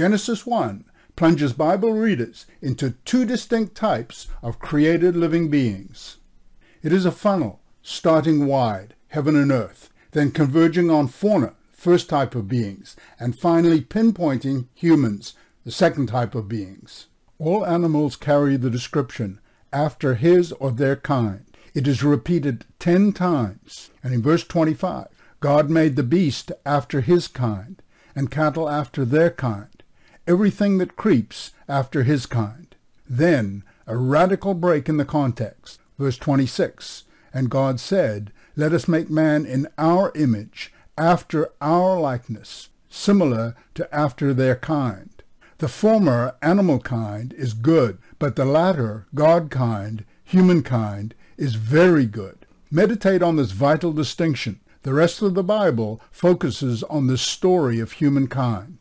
Genesis 1 plunges Bible readers into two distinct types of created living beings. It is a funnel, starting wide, heaven and earth, then converging on fauna, first type of beings, and finally pinpointing humans, the second type of beings. All animals carry the description, after his or their kind. It is repeated ten times. And in verse 25, God made the beast after his kind, and cattle after their kind, everything that creeps after his kind. Then a radical break in the context. Verse 26, And God said, Let us make man in our image, after our likeness, similar to after their kind. The former animal kind is good, but the latter, God kind, humankind, is very good. Meditate on this vital distinction. The rest of the Bible focuses on the story of humankind.